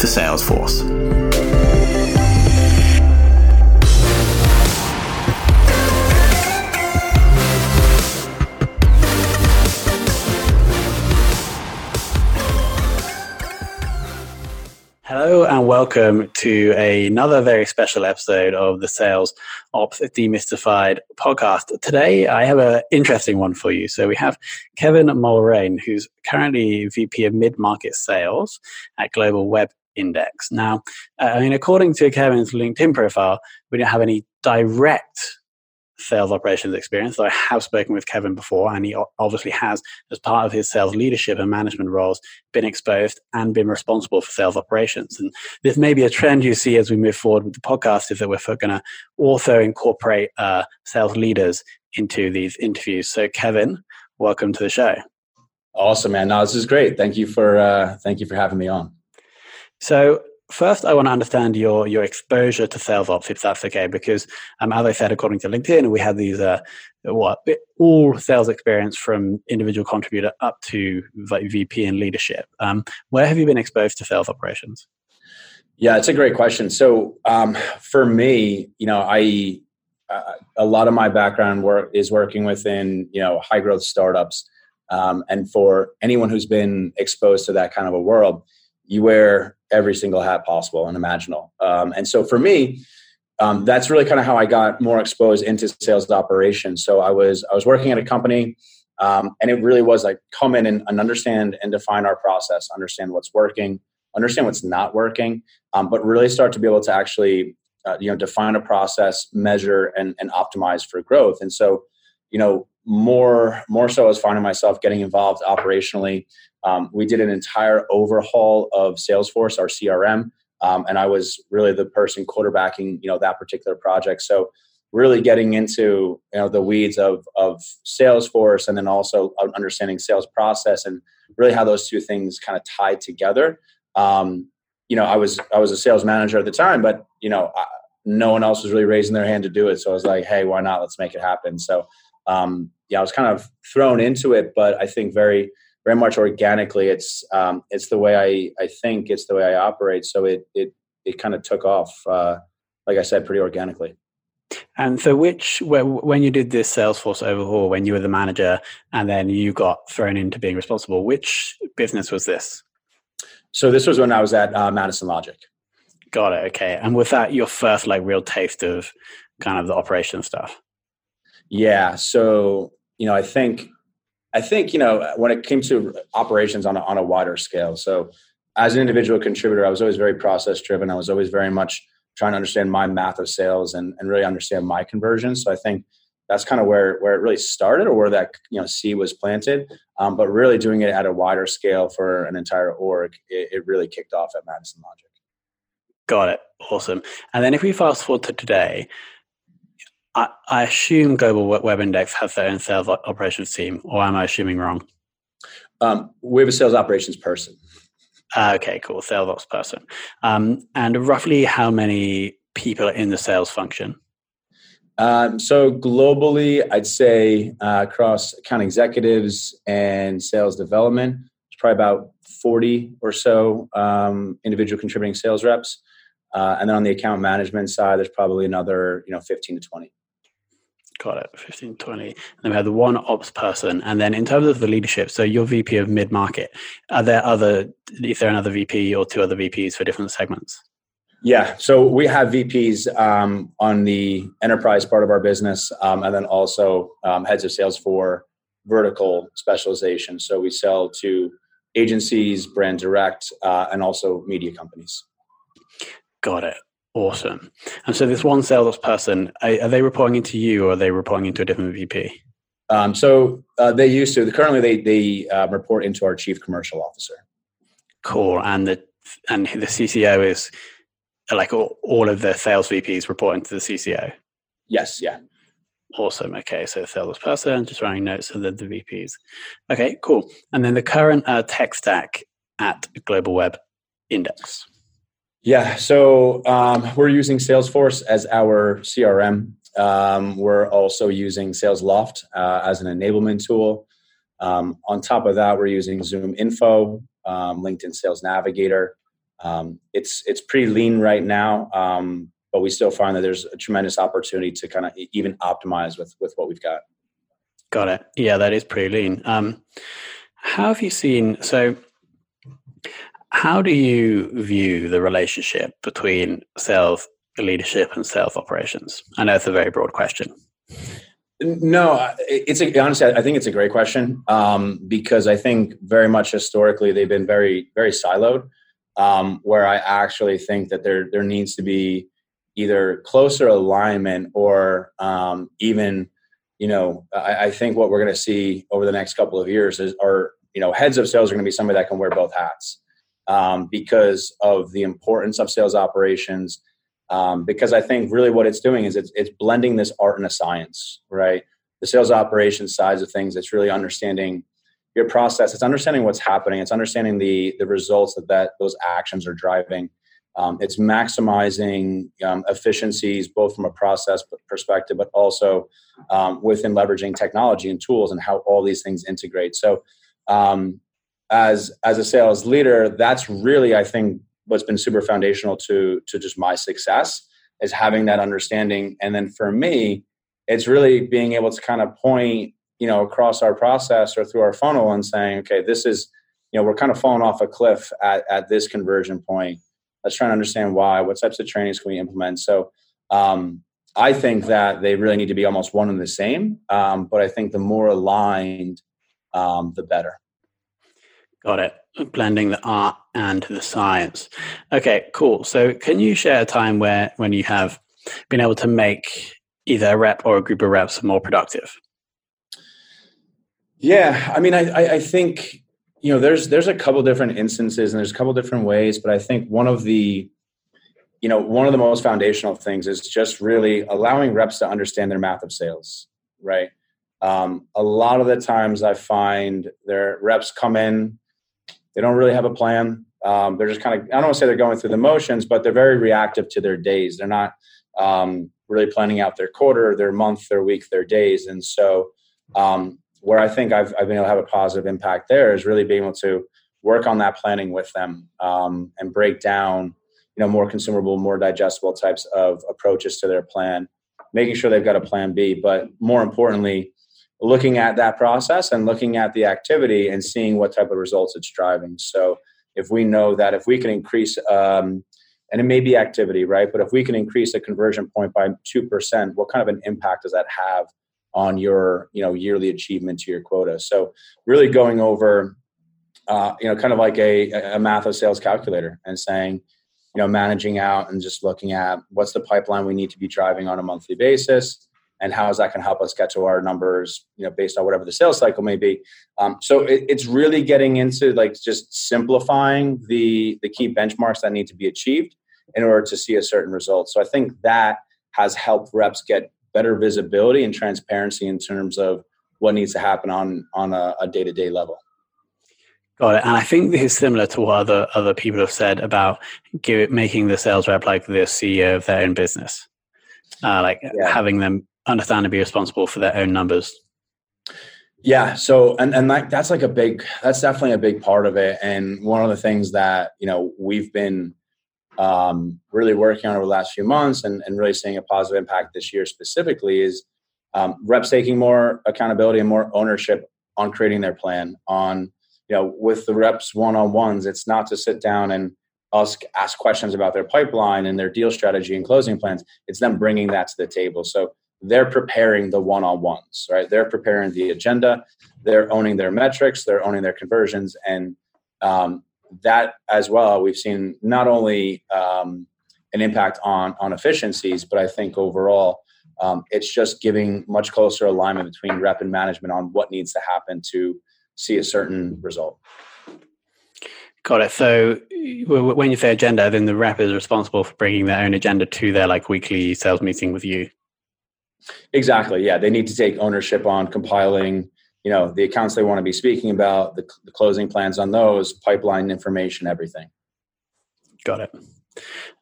for Salesforce. Hello and welcome to another very special episode of the Sales Ops Demystified podcast. Today I have an interesting one for you. So we have Kevin Mulrain, who's currently VP of Mid-Market Sales at Global Web index. Now, uh, I mean, according to Kevin's LinkedIn profile, we don't have any direct sales operations experience. So I have spoken with Kevin before, and he obviously has, as part of his sales leadership and management roles, been exposed and been responsible for sales operations. And this may be a trend you see as we move forward with the podcast, is that we're going to also incorporate uh, sales leaders into these interviews. So, Kevin, welcome to the show. Awesome, man. No, this is great. Thank you for uh, thank you for having me on. So first, I want to understand your your exposure to sales ops, if that's okay, because um, as I said, according to LinkedIn, we have these uh, what all sales experience from individual contributor up to VP and leadership. Um, where have you been exposed to sales operations? Yeah, it's a great question. So um, for me, you know, I uh, a lot of my background work is working within you know high growth startups, um, and for anyone who's been exposed to that kind of a world you wear every single hat possible and imaginable. Um, and so for me, um, that's really kind of how I got more exposed into sales operations. So I was I was working at a company, um, and it really was like come in and, and, understand and define our process, understand what's working, understand what's not working, um, but really start to be able to actually uh, you know define a process, measure, and, and optimize for growth. And so you know more more so I was finding myself getting involved operationally um, we did an entire overhaul of Salesforce, our CRM, um, and I was really the person quarterbacking, you know, that particular project. So really getting into you know the weeds of of Salesforce, and then also understanding sales process, and really how those two things kind of tied together. Um, you know, I was I was a sales manager at the time, but you know, I, no one else was really raising their hand to do it. So I was like, hey, why not? Let's make it happen. So um, yeah, I was kind of thrown into it, but I think very very much organically. It's um, it's the way I I think. It's the way I operate. So it it it kind of took off. Uh, like I said, pretty organically. And so, which when you did this Salesforce overhaul, when you were the manager, and then you got thrown into being responsible, which business was this? So this was when I was at uh, Madison Logic. Got it. Okay. And was that your first like real taste of kind of the operation stuff? Yeah. So you know, I think I think you know when it came to operations on a, on a wider scale. So as an individual contributor, I was always very process driven. I was always very much trying to understand my math of sales and, and really understand my conversions. So I think that's kind of where where it really started, or where that you know seed was planted. Um, but really doing it at a wider scale for an entire org, it, it really kicked off at Madison Logic. Got it. Awesome. And then if we fast forward to today, I, I assume Global Web Index has their own sales operations team, or am I assuming wrong? Um, we have a sales operations person. Uh, okay, cool. Sales ops person. Um, and roughly how many people are in the sales function? Um, so globally, I'd say uh, across account executives and sales development, it's probably about 40 or so um, individual contributing sales reps. Uh, and then on the account management side, there's probably another, you know, 15 to 20. Got it. 15, 20. And then we have the one ops person. And then in terms of the leadership, so you're VP of mid market. Are there other, is there another VP or two other VPs for different segments? Yeah. So we have VPs um, on the enterprise part of our business, um, and then also um, heads of sales for vertical specialization. So we sell to agencies, brand direct, uh, and also media companies. Got it. Awesome. And so this one salesperson, are, are they reporting into you or are they reporting into a different VP? Um, so uh, they used to. Currently, they they uh, report into our chief commercial officer. Cool. And the and the CCO is like all, all of the sales VPs reporting to the CCO. Yes. Yeah. Awesome. Okay, so salesperson, just writing notes of the, the VPs. Okay, cool. And then the current uh, tech stack at Global Web Index. Yeah, so um, we're using Salesforce as our CRM. Um, we're also using SalesLoft uh, as an enablement tool. Um, on top of that, we're using ZoomInfo, um, LinkedIn Sales Navigator. Um, it's it's pretty lean right now, um, but we still find that there's a tremendous opportunity to kind of even optimize with with what we've got. Got it. Yeah, that is pretty lean. how have you seen? So how do you view the relationship between sales leadership and sales operations? I know it's a very broad question. No, it's a, honestly, I think it's a great question um, because I think very much historically they've been very, very siloed. Um, where I actually think that there there needs to be either closer alignment or um, even, you know, I, I think what we're going to see over the next couple of years is, are you know, heads of sales are going to be somebody that can wear both hats um, because of the importance of sales operations. Um, because I think really what it's doing is it's, it's blending this art and a science, right? The sales operations sides of things, it's really understanding your process. It's understanding what's happening. It's understanding the the results that that those actions are driving. Um, it's maximizing um, efficiencies both from a process perspective, but also um, within leveraging technology and tools and how all these things integrate. So um, as as a sales leader, that's really I think what's been super foundational to to just my success is having that understanding. And then for me, it's really being able to kind of point, you know, across our process or through our funnel and saying, okay, this is, you know, we're kind of falling off a cliff at, at this conversion point. Let's try and understand why. What types of trainings can we implement? So um, I think that they really need to be almost one and the same. Um, but I think the more aligned, um, the better. Got it. Blending the art and the science. Okay, cool. So, can you share a time where when you have been able to make either a rep or a group of reps more productive? Yeah, I mean, I, I think you know there's there's a couple different instances and there's a couple different ways, but I think one of the you know one of the most foundational things is just really allowing reps to understand their math of sales, right? Um, a lot of the times I find their reps come in they don't really have a plan. Um, they're just kind of, I don't want to say they're going through the motions, but they're very reactive to their days. They're not um, really planning out their quarter, their month, their week, their days. And so, um, where I think I've, I've, been able to have a positive impact there is really being able to work on that planning with them um, and break down, you know, more consumable, more digestible types of approaches to their plan, making sure they've got a plan B. But more importantly, looking at that process and looking at the activity and seeing what type of results it's driving. So if we know that if we can increase, um, and it may be activity, right? But if we can increase a conversion point by two percent, what kind of an impact does that have on your, you know, yearly achievement to your quota? So really going over, uh, you know, kind of like a, a math of sales calculator and saying, you know, managing out and just looking at what's the pipeline we need to be driving on a monthly basis and how is that going to help us get to our numbers you know based on whatever the sales cycle may be um, so it, it's really getting into like just simplifying the the key benchmarks that need to be achieved in order to see a certain result so i think that has helped reps get better visibility and transparency in terms of what needs to happen on on a, a day-to-day level Got it. And I think this is similar to what other other people have said about give, making the sales rep like the CEO of their own business, uh, like yeah. having them understand and be responsible for their own numbers. Yeah. So, and, and that, that's like a big, that's definitely a big part of it. And one of the things that, you know, we've been um, really working on over the last few months and, and really seeing a positive impact this year specifically is, um, reps taking more accountability and more ownership on creating their plan on you know with the reps one-on-ones it's not to sit down and ask ask questions about their pipeline and their deal strategy and closing plans it's them bringing that to the table so they're preparing the one-on-ones right? They're preparing the agenda. They're owning their metrics. They're owning their conversions. And um, that as well we've seen not only um, an impact on on efficiencies but i think overall um, it's just giving much closer alignment between rep and management on what needs to happen to see a certain result. Got it. So when you say agenda, then the rep is responsible for bringing their own agenda to their like weekly sales meeting with you. Exactly. Yeah, they need to take ownership on compiling, you know, the accounts they want to be speaking about, the, the closing plans on those, pipeline information, everything. Got it.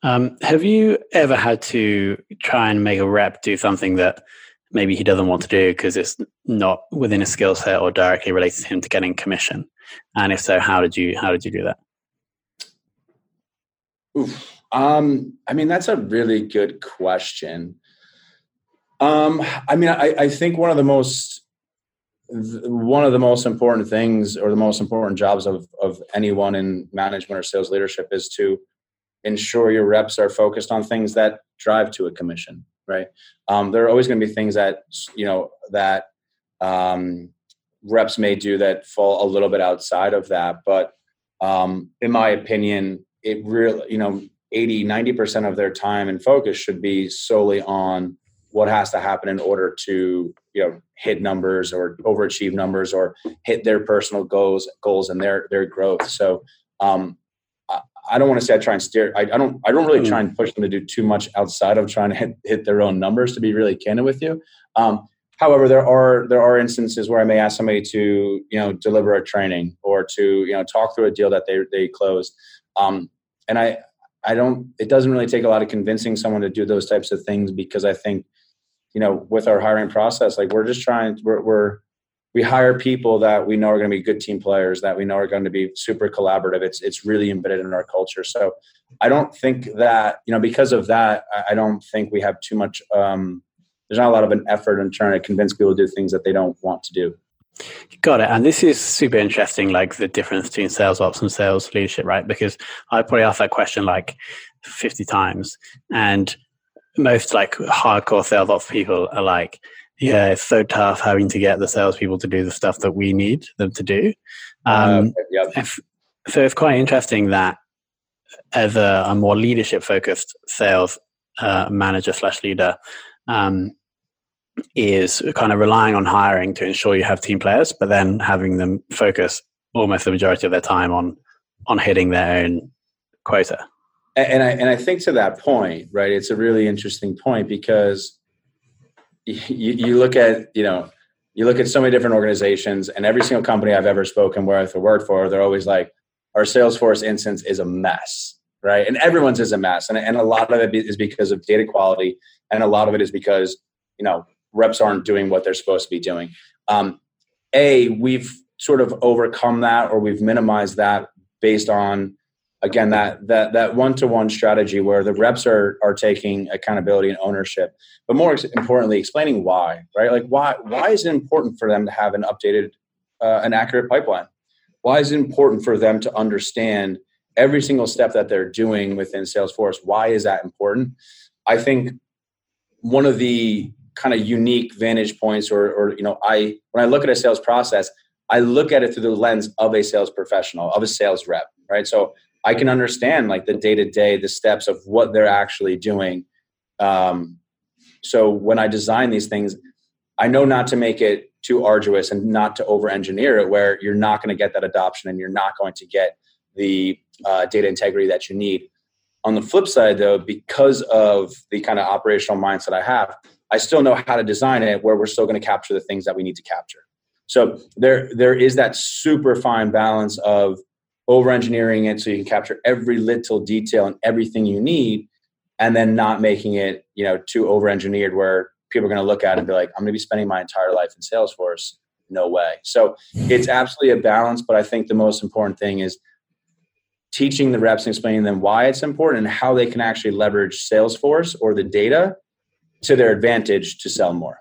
Um, have you ever had to try and make a rep do something that maybe he doesn't want to do because it's not within his skill set or directly related to him to getting commission? And if so, how did you how did you do that? Oof. Um, I mean, that's a really good question. Um, I mean, I, I think one of the most one of the most important things or the most important jobs of, of anyone in management or sales leadership is to ensure your reps are focused on things that drive to a commission right? Um, there are always going to be things that you know that um, reps may do that fall a little bit outside of that but um, in my opinion it really you know 80 90% of their time and focus should be solely on what has to happen in order to you know hit numbers or overachieve numbers or hit their personal goals goals and their their growth so um, I don't want to say I try and steer. I, I don't. I don't really try and push them to do too much outside of trying to hit, hit their own numbers. To be really candid with you, um, however, there are there are instances where I may ask somebody to you know deliver a training or to you know talk through a deal that they they closed, um, and I I don't. It doesn't really take a lot of convincing someone to do those types of things because I think you know with our hiring process, like we're just trying. We're, we're we hire people that we know are going to be good team players that we know are going to be super collaborative it's it's really embedded in our culture so i don't think that you know because of that i don't think we have too much um, there's not a lot of an effort in trying to convince people to do things that they don't want to do Got it. And this is super interesting, like the difference between sales ops and sales leadership, right? Because I probably asked that question like 50 times. And most like hardcore sales ops people are like, yeah, it's so tough having to get the salespeople to do the stuff that we need them to do. Um, uh, yep. if, so it's quite interesting that as a, a more leadership focused sales uh, manager slash leader um, is kind of relying on hiring to ensure you have team players, but then having them focus almost the majority of their time on on hitting their own quota. And I and I think to that point, right? It's a really interesting point because you, you look at you know you look at so many different organizations and every single company i've ever spoken with or worked for they're always like our salesforce instance is a mess right and everyone's is a mess and, and a lot of it is because of data quality and a lot of it is because you know reps aren't doing what they're supposed to be doing um, a we've sort of overcome that or we've minimized that based on again that that that one-to-one strategy where the reps are are taking accountability and ownership but more importantly explaining why right? Like why why is it important for them to have an updated uh, an accurate pipeline? Why is it important for them to understand every single step that they're doing within salesforce? Why is that important? I think one of the kind of unique vantage points or or you know i when i look at a sales process i look at it through the lens of a sales professional of a sales rep right? So I can understand like the day to day, the steps of what they're actually doing. Um, so when I design these things, I know not to make it too arduous and not to over engineer it where you're not going to get that adoption and you're not going to get the uh, data integrity that you need. On the flip side, though, because of the kind of operational mindset I have, I still know how to design it where we're still going to capture the things that we need to capture. So there, there is that super fine balance of over engineering it so you can capture every little detail and everything you need and then not making it you know too over engineered where people are going to look at it and be like i'm going to be spending my entire life in salesforce no way so it's absolutely a balance but i think the most important thing is teaching the reps and explaining them why it's important and how they can actually leverage salesforce or the data to their advantage to sell more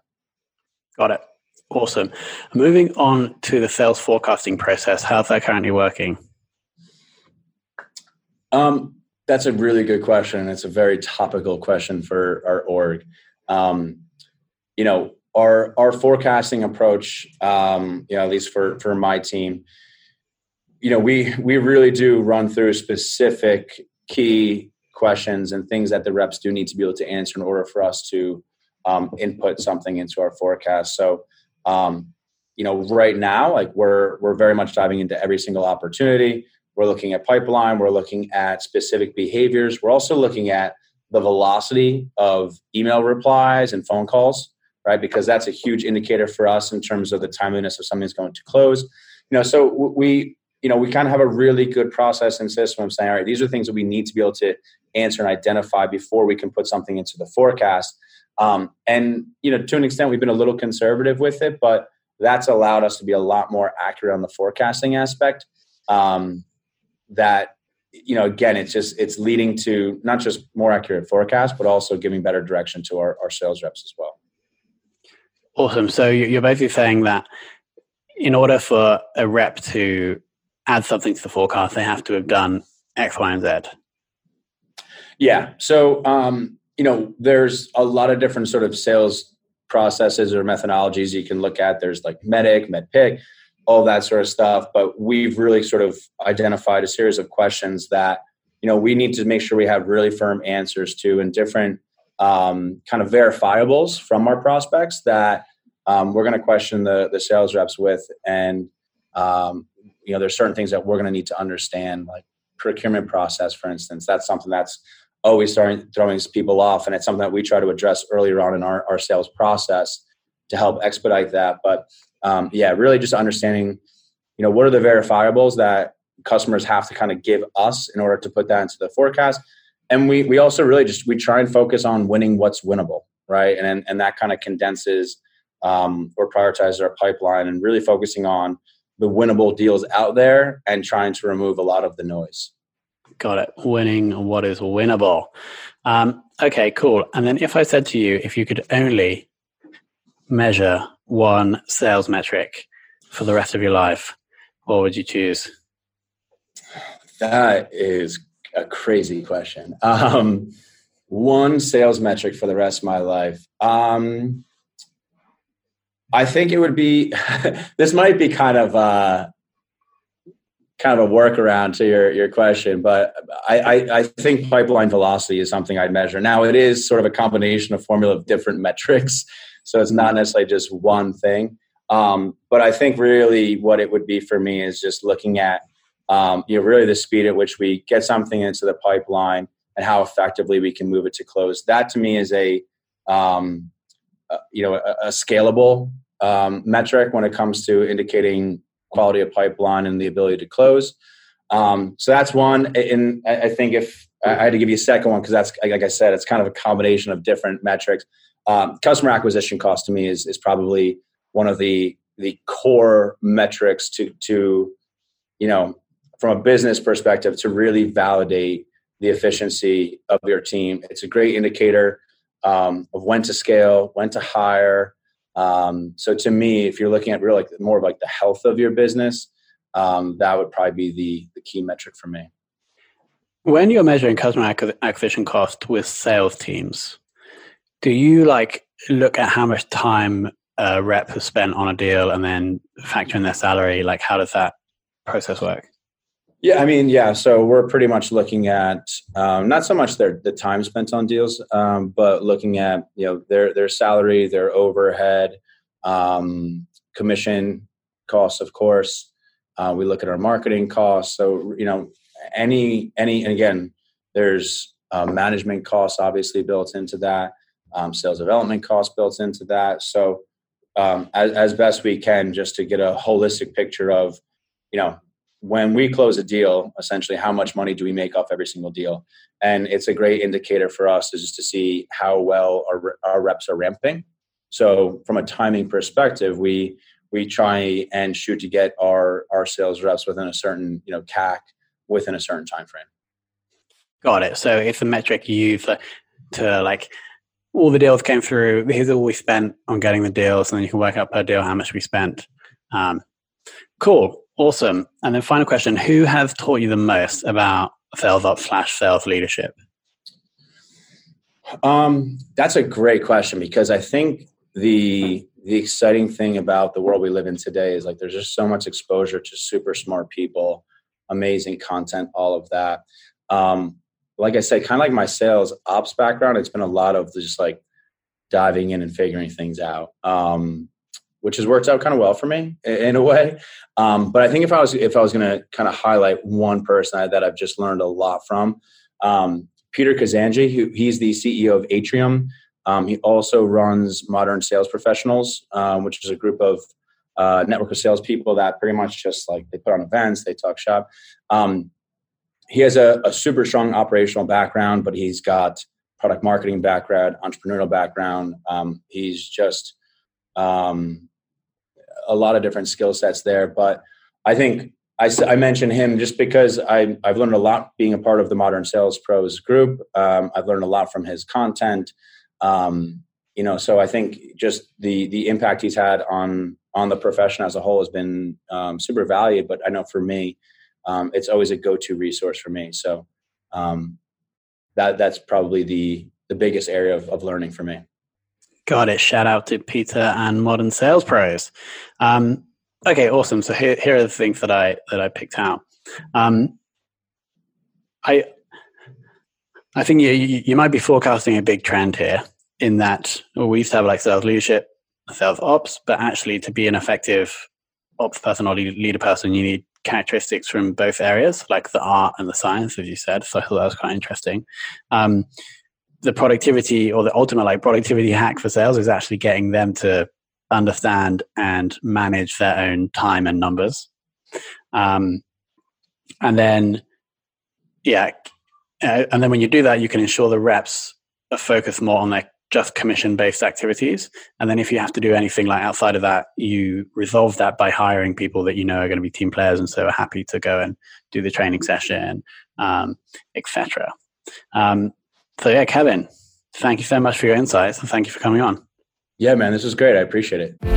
Got it. Awesome. Moving on to the sales forecasting process, how's that currently working? Um, that's a really good question. It's a very topical question for our org. Um, you know, our our forecasting approach, um, you know, at least for for my team, you know, we we really do run through specific key questions and things that the reps do need to be able to answer in order for us to um, input something into our forecast. So, um, you know, right now, like we're we're very much diving into every single opportunity. We're looking at pipeline. We're looking at specific behaviors. We're also looking at the velocity of email replies and phone calls, right? Because that's a huge indicator for us in terms of the timeliness of something's going to close. You know, so we you know we kind of have a really good process and system of saying, all right, these are things that we need to be able to answer and identify before we can put something into the forecast. Um, and you know, to an extent, we've been a little conservative with it, but that's allowed us to be a lot more accurate on the forecasting aspect. Um, that you know, again, it's just it's leading to not just more accurate forecast, but also giving better direction to our, our sales reps as well. Awesome. So you're basically saying that in order for a rep to add something to the forecast, they have to have done X, Y, and Z. Yeah. So, um, you know, there's a lot of different sort of sales processes or methodologies you can look at. There's like MEDDIC, MEDDPICC, all that sort of stuff. But we've really sort of identified a series of questions that, you know, we need to make sure we have really firm answers to and different um, kind of verifiables from our prospects that um, we're going to question the, the sales reps with. And, um, you know, there's certain things that we're going to need to understand, like procurement process, for instance. That's something that's always starting throwing people off and it's something that we try to address earlier on in our, our sales process to help expedite that but um, yeah really just understanding you know what are the verifiables that customers have to kind of give us in order to put that into the forecast and we we also really just we try and focus on winning what's winnable right and and that kind of condenses um, or prioritizes our pipeline and really focusing on the winnable deals out there and trying to remove a lot of the noise Got it. Winning what is winnable. Um, okay, cool. And then if I said to you, if you could only measure one sales metric for the rest of your life, what would you choose? That is a crazy question. Um, one sales metric for the rest of my life. Um, I think it would be. this might be kind of uh, kind of a workaround to your, your question, but I, I, I, think pipeline velocity is something I'd measure. Now, it is sort of a combination of formula of different metrics, so it's not necessarily just one thing. Um, but I think really what it would be for me is just looking at um, you know really the speed at which we get something into the pipeline and how effectively we can move it to close. That to me is a um, uh, you know a, a scalable um, metric when it comes to indicating quality of pipeline and the ability to close. Um, so that's one. And I think if I had to give you a second one, because that's like I said, it's kind of a combination of different metrics. Um, customer acquisition cost to me is is probably one of the the core metrics to to you know from a business perspective to really validate the efficiency of your team. It's a great indicator um, of when to scale, when to hire, um, so to me, if you're looking at real like more of like the health of your business, um, that would probably be the the key metric for me. When you're measuring customer acquisition cost with sales teams, do you like look at how much time a rep has spent on a deal and then factor in their salary? Like, how does that process work? Yeah, I mean, yeah. So we're pretty much looking at um, not so much their the time spent on deals, um, but looking at you know their their salary, their overhead, um, commission costs, of course. Uh, we look at our marketing costs. So you know, any any and again, there's uh, management costs obviously built into that, um, sales development costs built into that. So um, as, as best we can, just to get a holistic picture of you know when we close a deal, essentially, how much money do we make off every single deal? And it's a great indicator for us is just to see how well our, our reps are ramping. So, from a timing perspective, we we try and shoot to get our our sales reps within a certain you know CAC within a certain time frame. Got it. So it's a metric you use to, to like all the deals came through. Here's all we spent on getting the deals, and then you can work out per deal how much we spent. Um, cool, awesome. And then final question: Who has taught you the most about sales ops slash sales leadership? Um, that's a great question because I think the the exciting thing about the world we live in today is like there's just so much exposure to super smart people, amazing content, all of that. Um, like I said, kind of like my sales ops background, it's been a lot of just like diving in and figuring things out, um, which has worked out kind of well for me in a way. Um, but I think if I was if I was going to kind of highlight one person that I've just learned a lot from, um, Peter Kazanjy, who he's the CEO of Atrium. Um, he also runs Modern Sales Professionals, um, which is a group of uh, network of salespeople that pretty much just like they put on events, they talk shop. Um, he has a, a, super strong operational background, but he's got product marketing background, entrepreneurial background. Um, he's just um, a lot of different skill sets there. But I think I, I mentioned him just because I, I've learned a lot being a part of the Modern Sales Pros group. Um, I've learned a lot from his content. Um, you know, so I think just the the impact he's had on on the profession as a whole has been um, super valued. But I know for me, um, it's always a go-to resource for me. So um, that that's probably the the biggest area of, of learning for me. Got it. Shout out to Peter and Modern Sales Pros. Um, okay, awesome. So here, here are the things that I that I picked out. Um, I I think you, you might be forecasting a big trend here in that well, we used to have like sales leadership, sales ops, but actually to be an effective ops person or leader person, you need characteristics from both areas, like the art and the science, as you said. So I thought that was quite interesting. Um, the productivity or the ultimate like productivity hack for sales is actually getting them to understand and manage their own time and numbers. Um, and then, yeah, uh, and then when you do that, you can ensure the reps are focused more on their just commission based activities. And then if you have to do anything like outside of that, you resolve that by hiring people that you know are going to be team players and so are happy to go and do the training session, um, etc. Um, so yeah, Kevin, thank you so much for your insights and thank you for coming on. Yeah, man, this was great. I appreciate it.